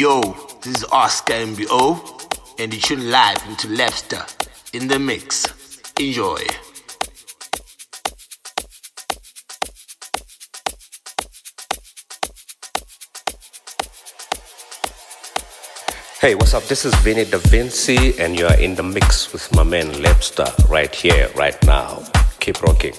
Yo, this is Oscar MBO, and you tune live into Lepster in the mix. Enjoy. Hey, what's up? This is Vinny Da Vinci, and you are in the mix with my man Lepster right here, right now. Keep rocking.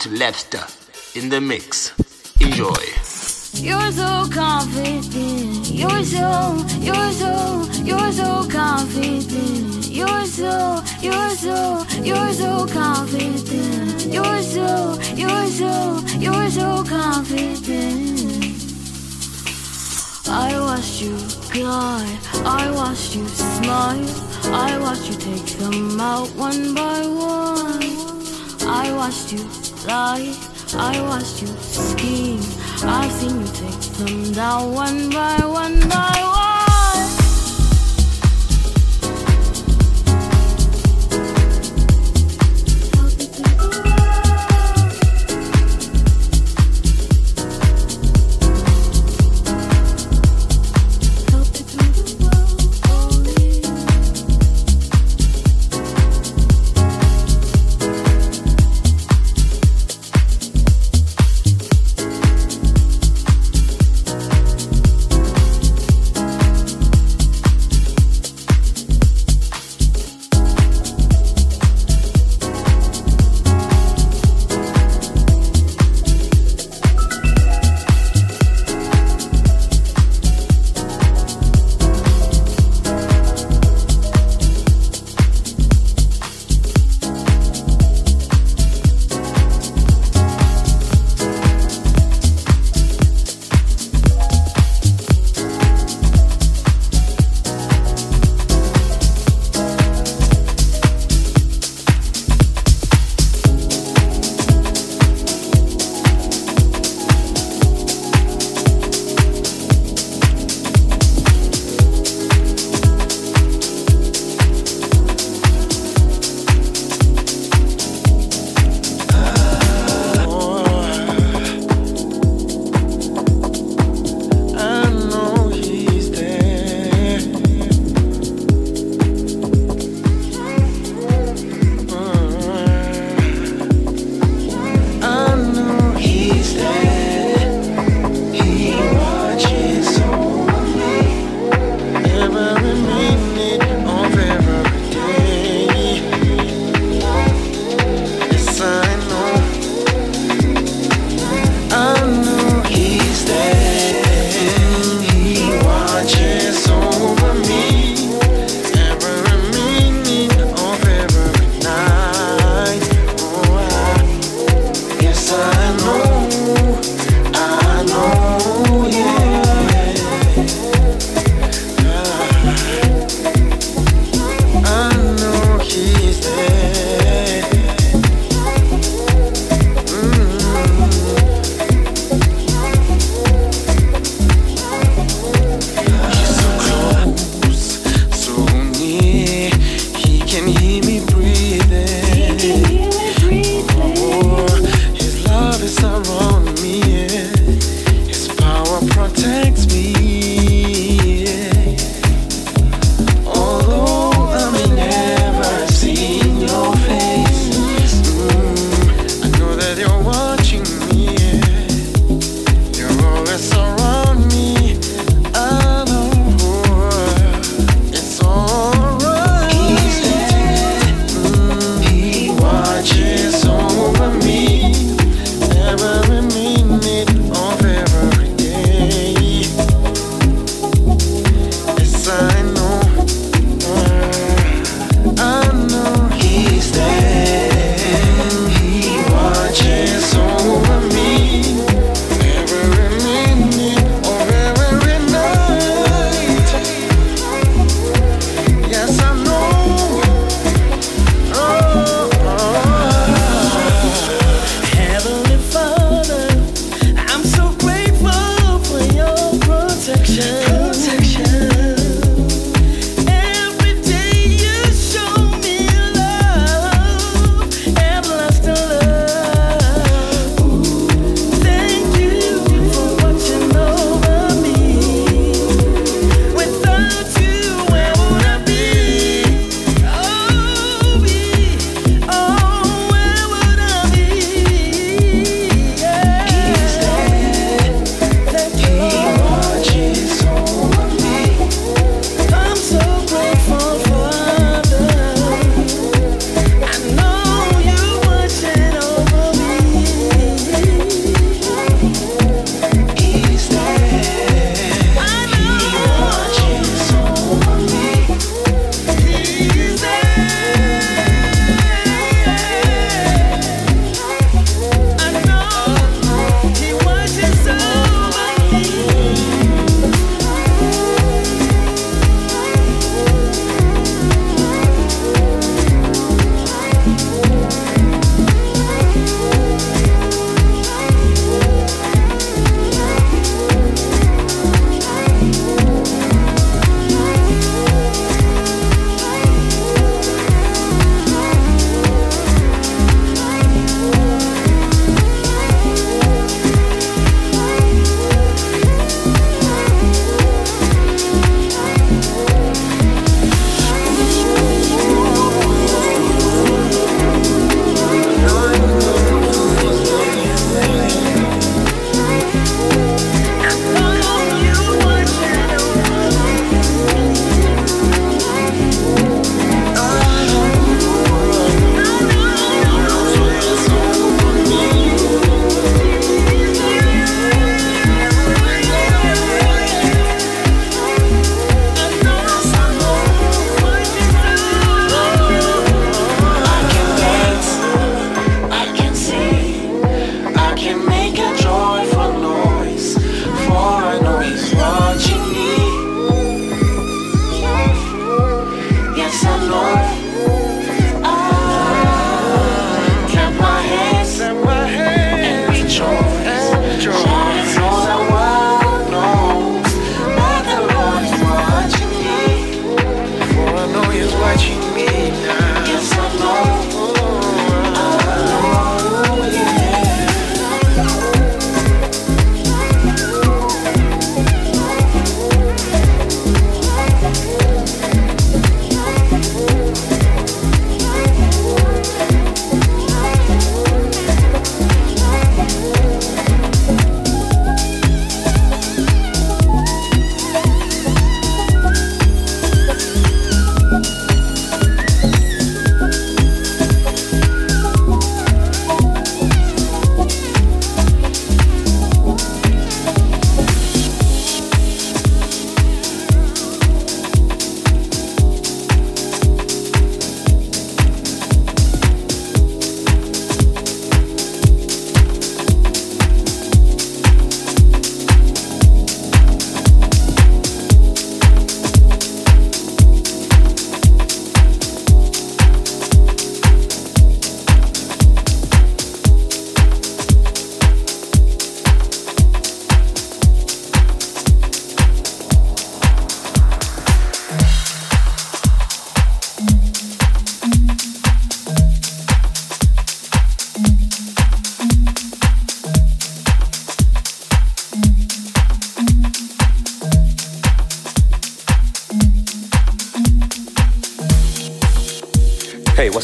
Into Lepster in the mix. Enjoy. You're so confident. You're so, you're so, you're so confident. You're so, you're so, you're so confident. You're so, you're so, you're so confident. I watched you glide, I watched you smile, I watched you take them out one by one. I watched you I watched you scheme. I've seen you take them down one by one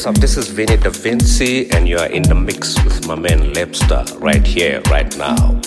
up? This is Vinny Da Vinci, and you are in the mix with my man Lepster right here, right now.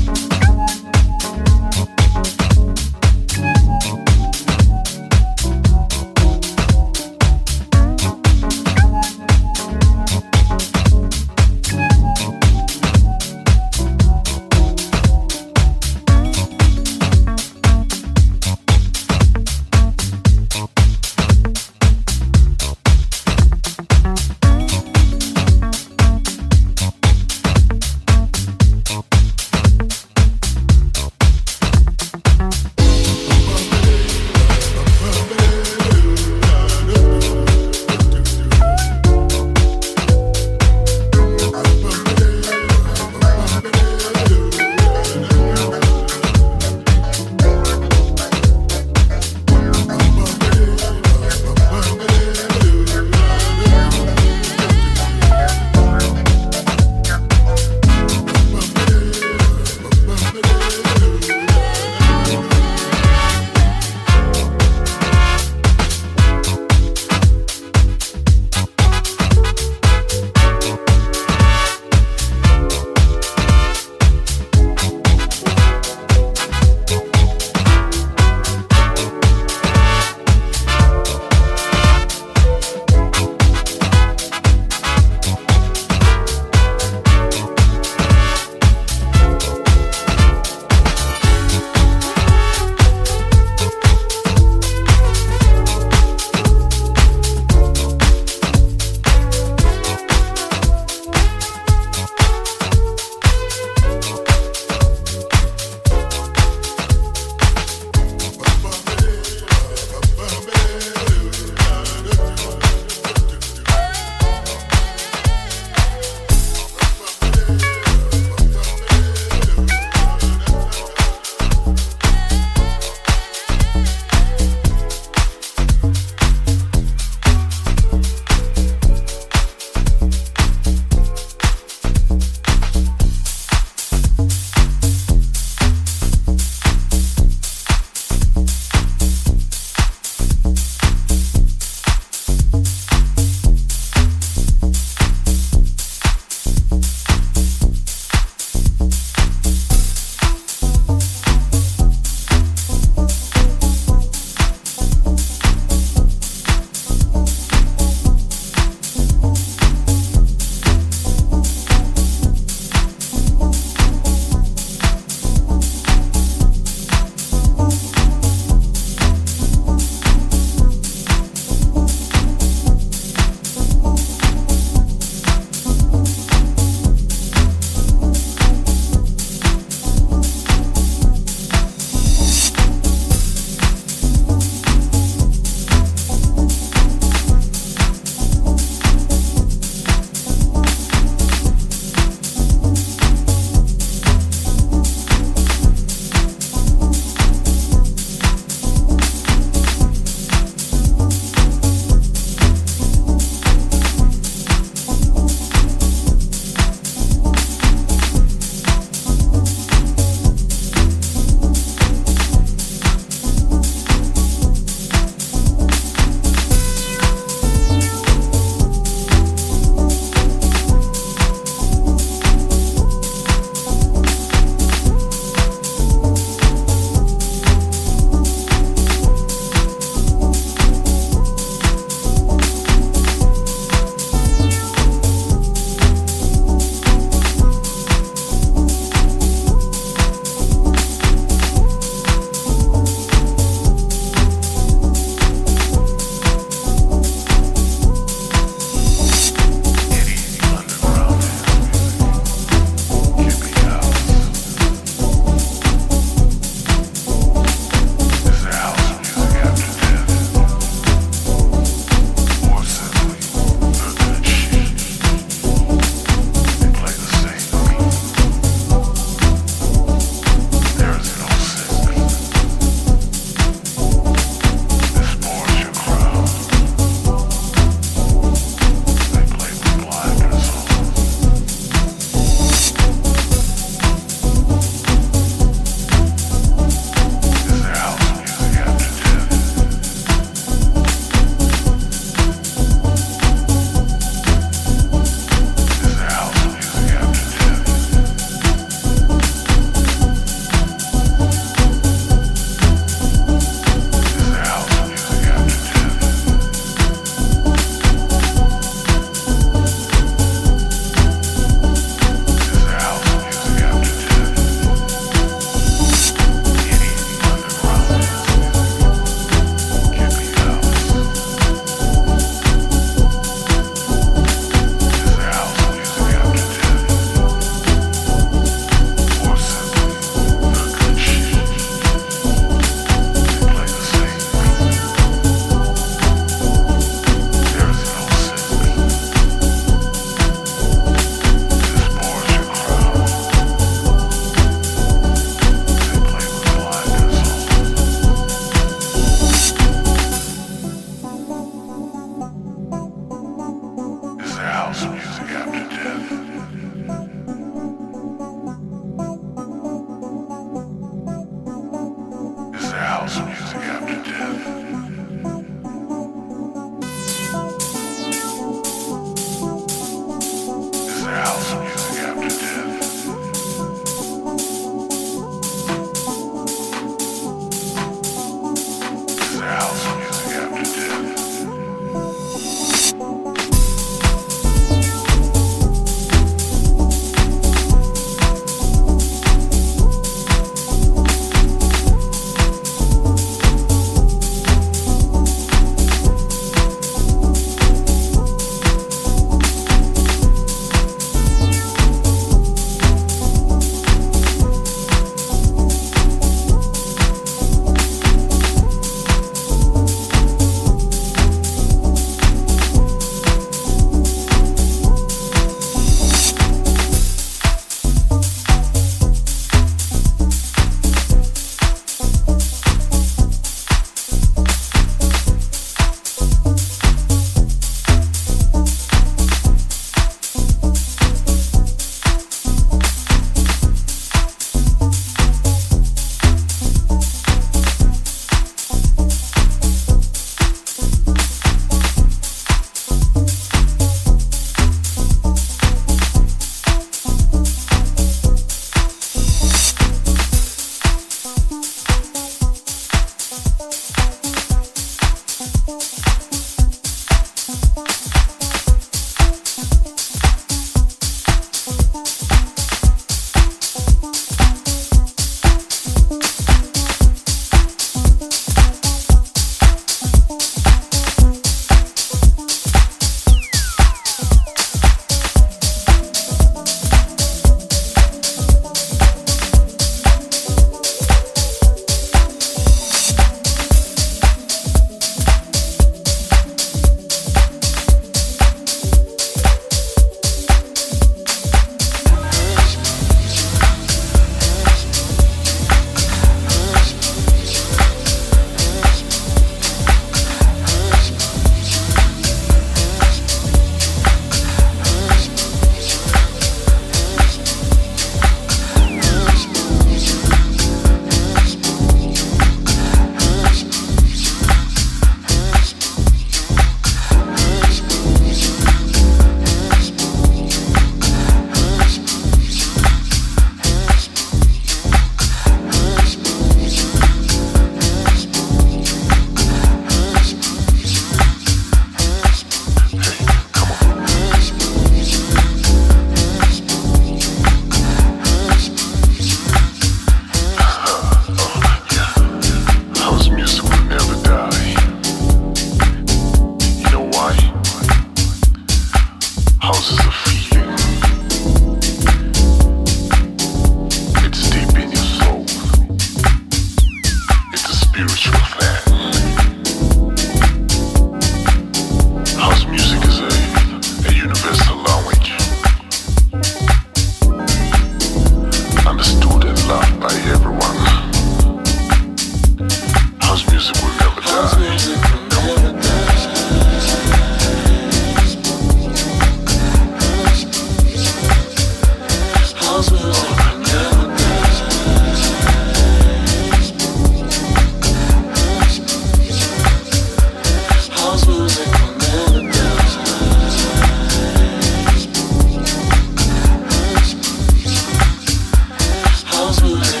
House music.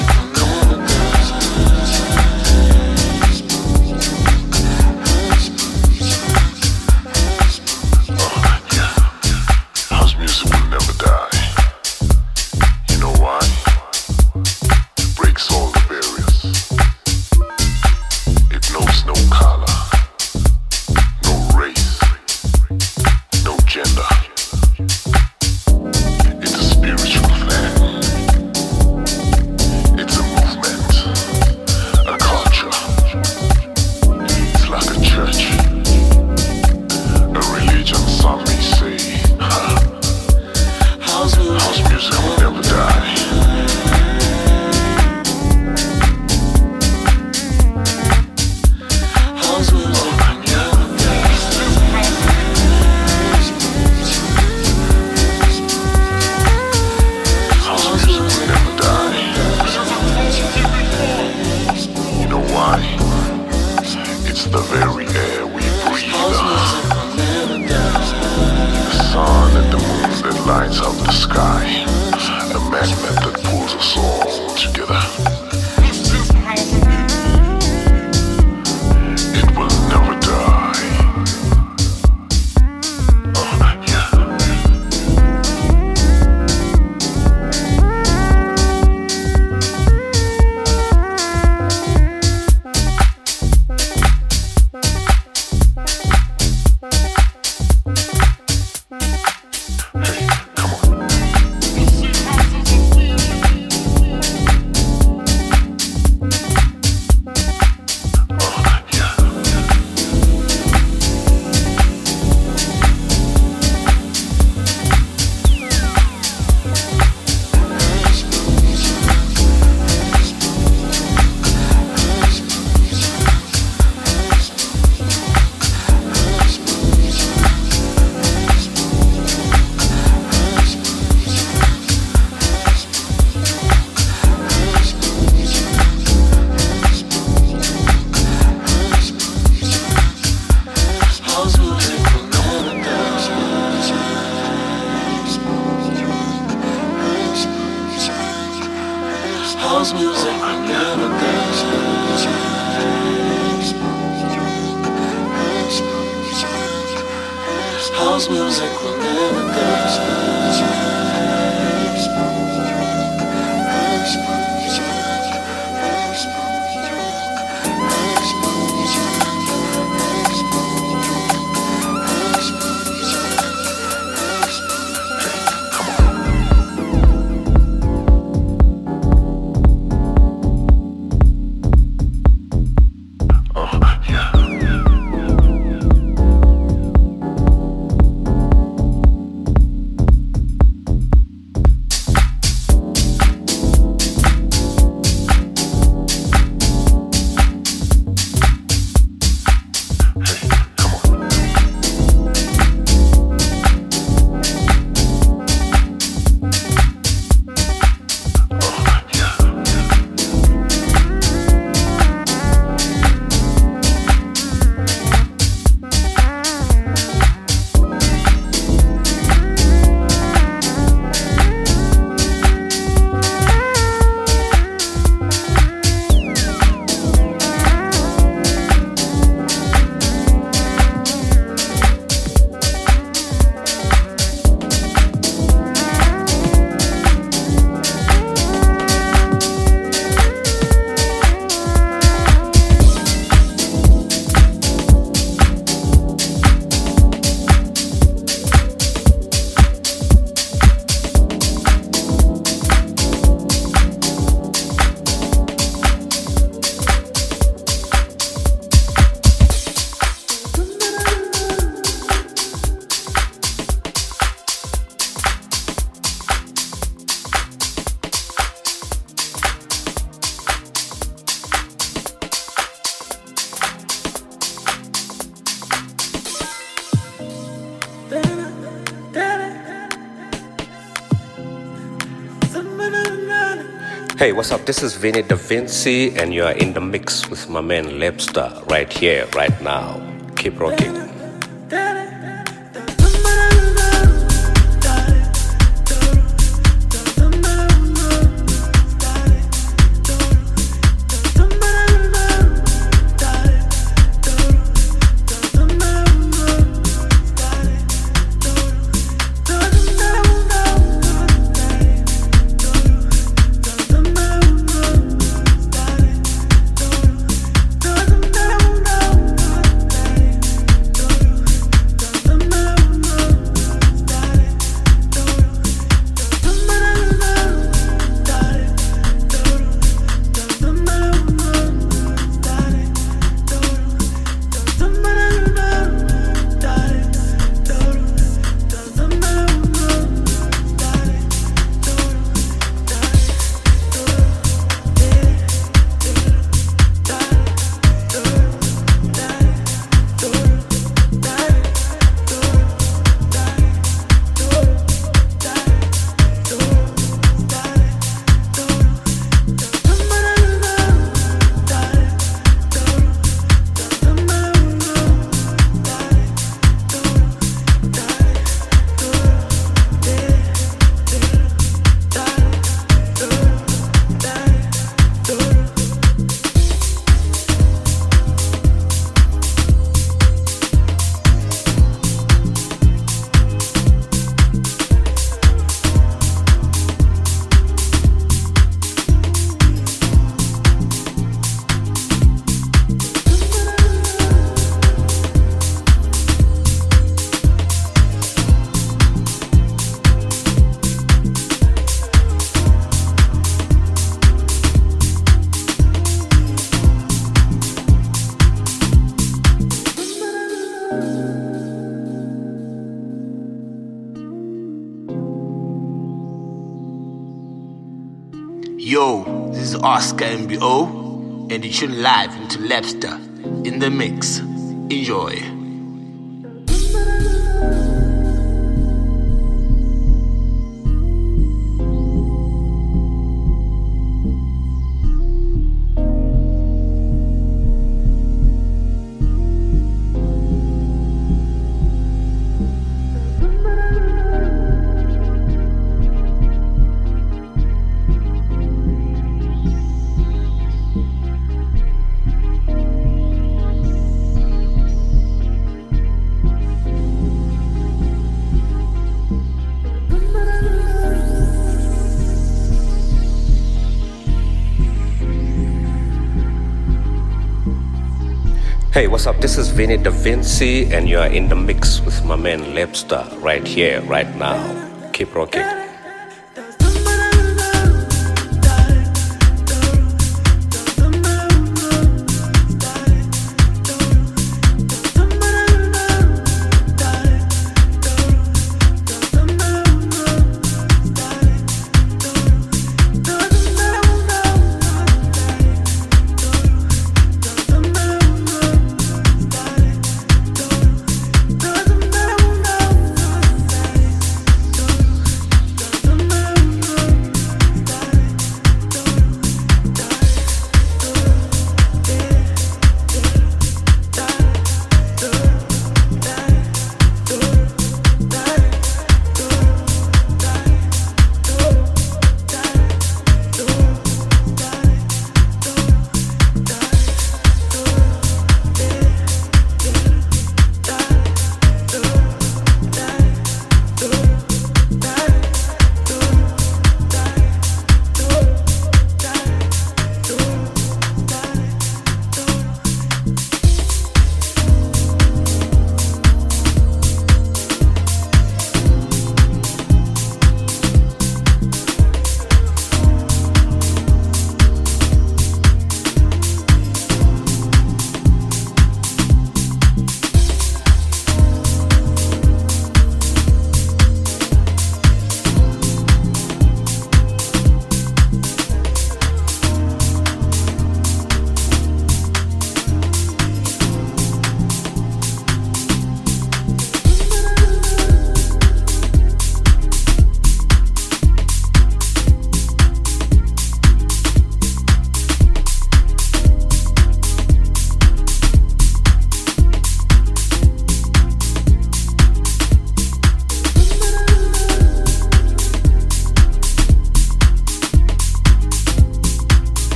Hey, what's up? This is Vinny Da Vinci, and you are in the mix with my man Lepster right here, right now. Keep rocking. MBO, and you tune live into Lepster in the mix. Enjoy. What's up? This is Vinny Da Vinci, and you are in the mix with my man Lepster right here, right now. Keep rocking.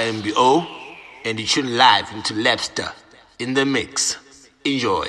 MBO, and you tune live into Lepster in the mix. Enjoy.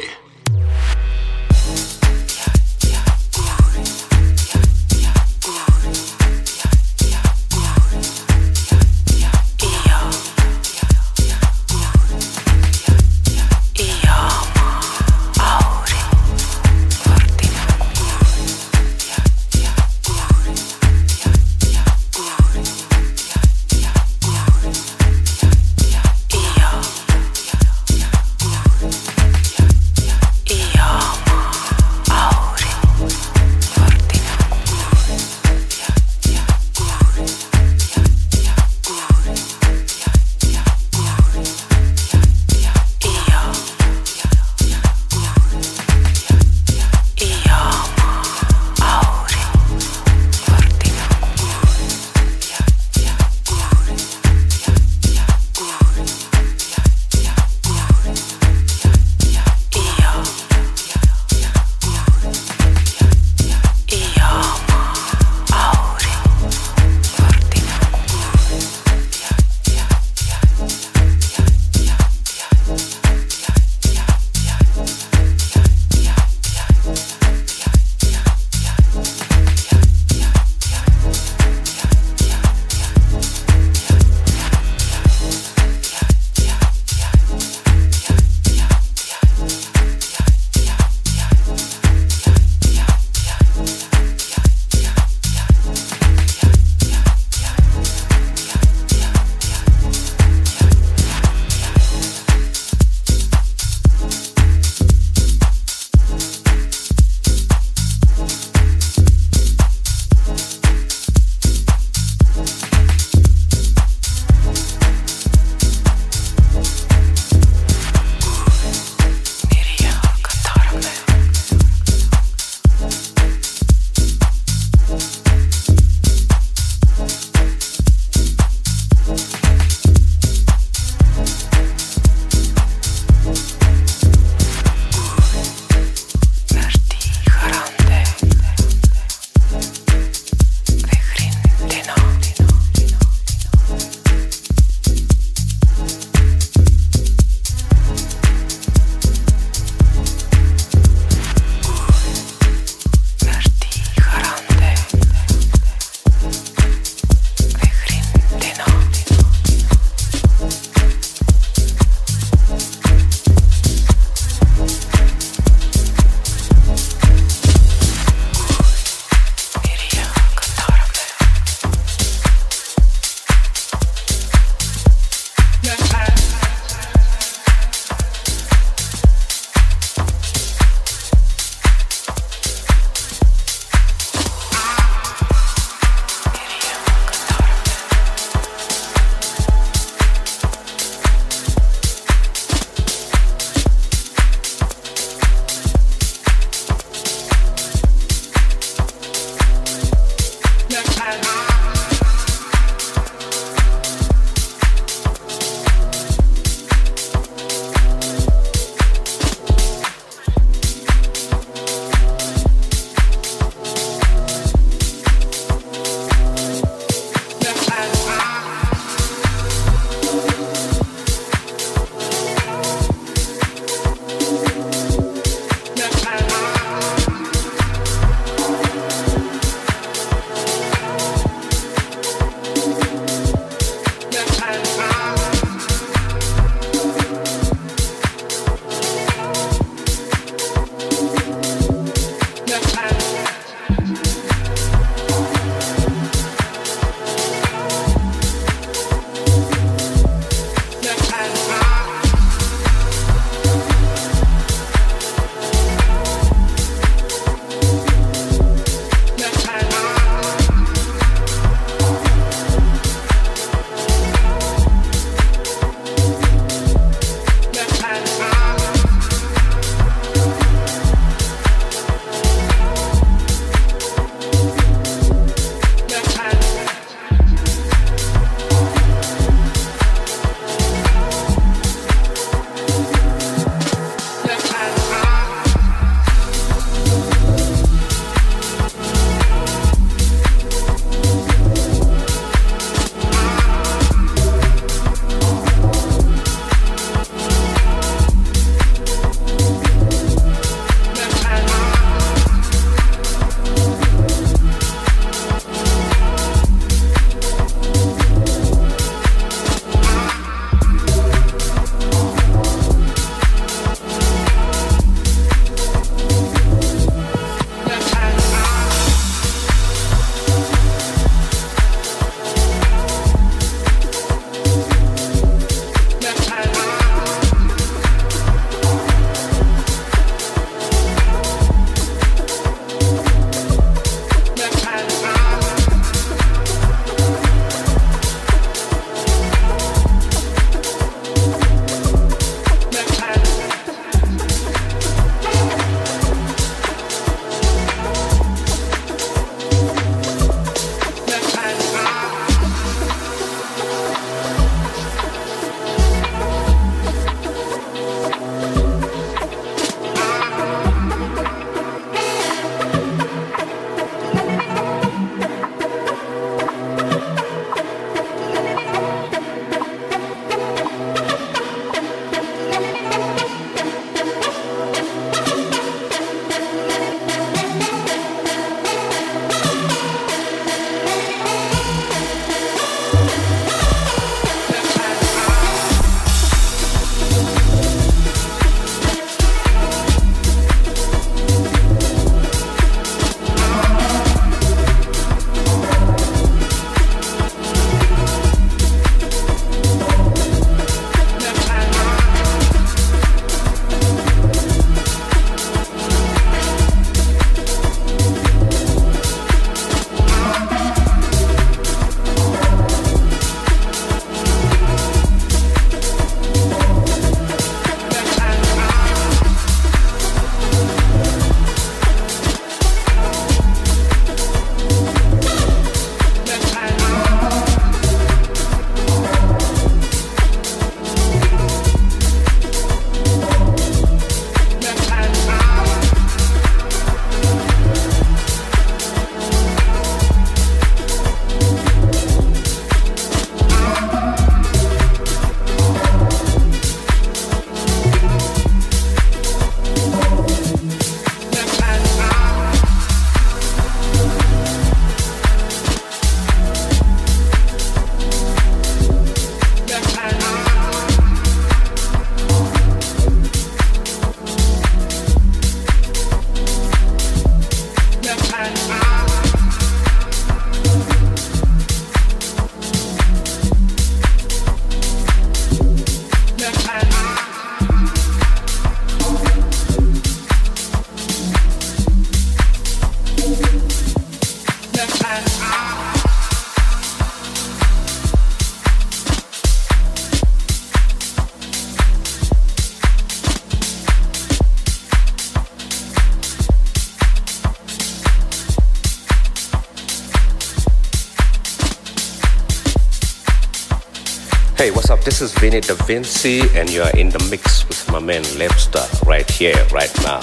This is Vinny Da Vinci, and you are in the mix with my man Lepster right here, right now.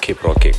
Keep rocking.